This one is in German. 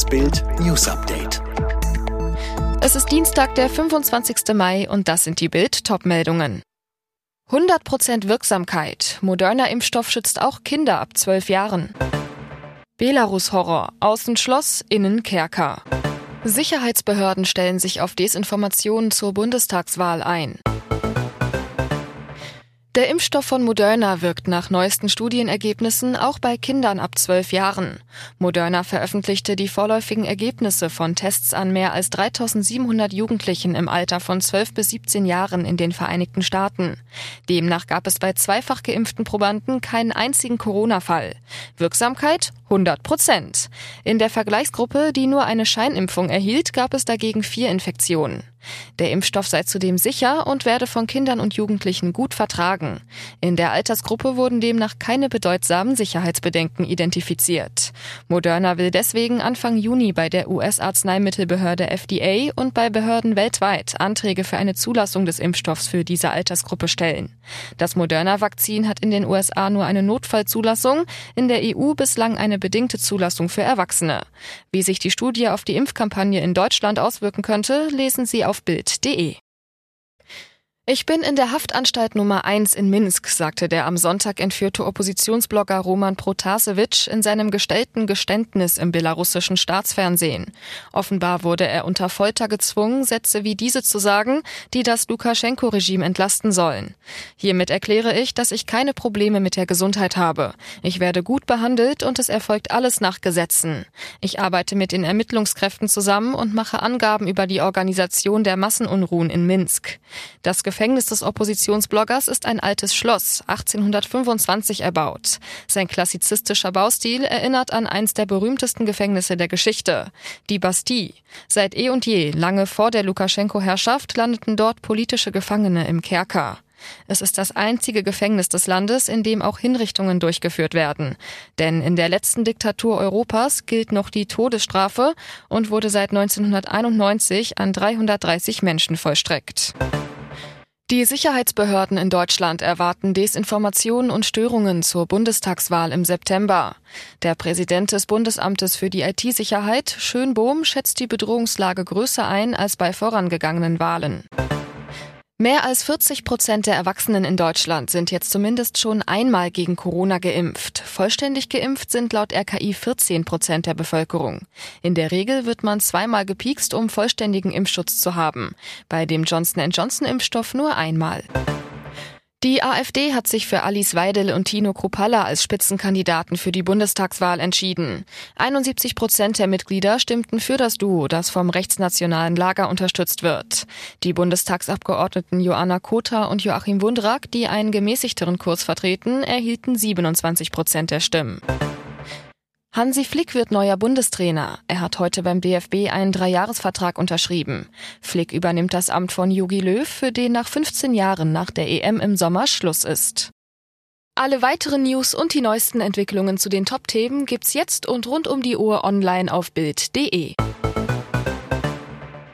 Das Bild News Update. Es ist Dienstag, der 25. Mai und das sind die Bild Topmeldungen. 100% Wirksamkeit. Moderner Impfstoff schützt auch Kinder ab 12 Jahren. Belarus-Horror. Außen Schloss, innen Kerker. Sicherheitsbehörden stellen sich auf Desinformationen zur Bundestagswahl ein. Der Impfstoff von Moderna wirkt nach neuesten Studienergebnissen auch bei Kindern ab zwölf Jahren. Moderna veröffentlichte die vorläufigen Ergebnisse von Tests an mehr als 3700 Jugendlichen im Alter von 12 bis 17 Jahren in den Vereinigten Staaten. Demnach gab es bei zweifach geimpften Probanden keinen einzigen Corona-Fall. Wirksamkeit 100 Prozent. In der Vergleichsgruppe, die nur eine Scheinimpfung erhielt, gab es dagegen vier Infektionen. Der Impfstoff sei zudem sicher und werde von Kindern und Jugendlichen gut vertragen. In der Altersgruppe wurden demnach keine bedeutsamen Sicherheitsbedenken identifiziert. Moderna will deswegen Anfang Juni bei der US-Arzneimittelbehörde FDA und bei Behörden weltweit Anträge für eine Zulassung des Impfstoffs für diese Altersgruppe stellen. Das Moderna-Vakzin hat in den USA nur eine Notfallzulassung, in der EU bislang eine bedingte Zulassung für Erwachsene. Wie sich die Studie auf die Impfkampagne in Deutschland auswirken könnte, lesen Sie auf Bild.de. Ich bin in der Haftanstalt Nummer 1 in Minsk, sagte der am Sonntag entführte Oppositionsblogger Roman Protasevich in seinem gestellten Geständnis im belarussischen Staatsfernsehen. Offenbar wurde er unter Folter gezwungen, Sätze wie diese zu sagen, die das Lukaschenko-Regime entlasten sollen. Hiermit erkläre ich, dass ich keine Probleme mit der Gesundheit habe. Ich werde gut behandelt und es erfolgt alles nach Gesetzen. Ich arbeite mit den Ermittlungskräften zusammen und mache Angaben über die Organisation der Massenunruhen in Minsk. Das Gefängnis des Oppositionsbloggers ist ein altes Schloss, 1825 erbaut. Sein klassizistischer Baustil erinnert an eins der berühmtesten Gefängnisse der Geschichte, die Bastille. Seit eh und je, lange vor der Lukaschenko-Herrschaft, landeten dort politische Gefangene im Kerker. Es ist das einzige Gefängnis des Landes, in dem auch Hinrichtungen durchgeführt werden. Denn in der letzten Diktatur Europas gilt noch die Todesstrafe und wurde seit 1991 an 330 Menschen vollstreckt. Die Sicherheitsbehörden in Deutschland erwarten Desinformationen und Störungen zur Bundestagswahl im September. Der Präsident des Bundesamtes für die IT-Sicherheit, Schönbohm, schätzt die Bedrohungslage größer ein als bei vorangegangenen Wahlen. Mehr als 40 Prozent der Erwachsenen in Deutschland sind jetzt zumindest schon einmal gegen Corona geimpft. Vollständig geimpft sind laut RKI 14 Prozent der Bevölkerung. In der Regel wird man zweimal gepiekst, um vollständigen Impfschutz zu haben. Bei dem Johnson Johnson Impfstoff nur einmal. Die AfD hat sich für Alice Weidel und Tino Kruppalla als Spitzenkandidaten für die Bundestagswahl entschieden. 71 Prozent der Mitglieder stimmten für das Duo, das vom rechtsnationalen Lager unterstützt wird. Die Bundestagsabgeordneten Joanna Kota und Joachim Wundrak, die einen gemäßigteren Kurs vertreten, erhielten 27 Prozent der Stimmen. Hansi Flick wird neuer Bundestrainer. Er hat heute beim DFB einen Dreijahresvertrag unterschrieben. Flick übernimmt das Amt von Jogi Löw, für den nach 15 Jahren nach der EM im Sommer Schluss ist. Alle weiteren News und die neuesten Entwicklungen zu den Top-Themen gibt's jetzt und rund um die Uhr online auf Bild.de.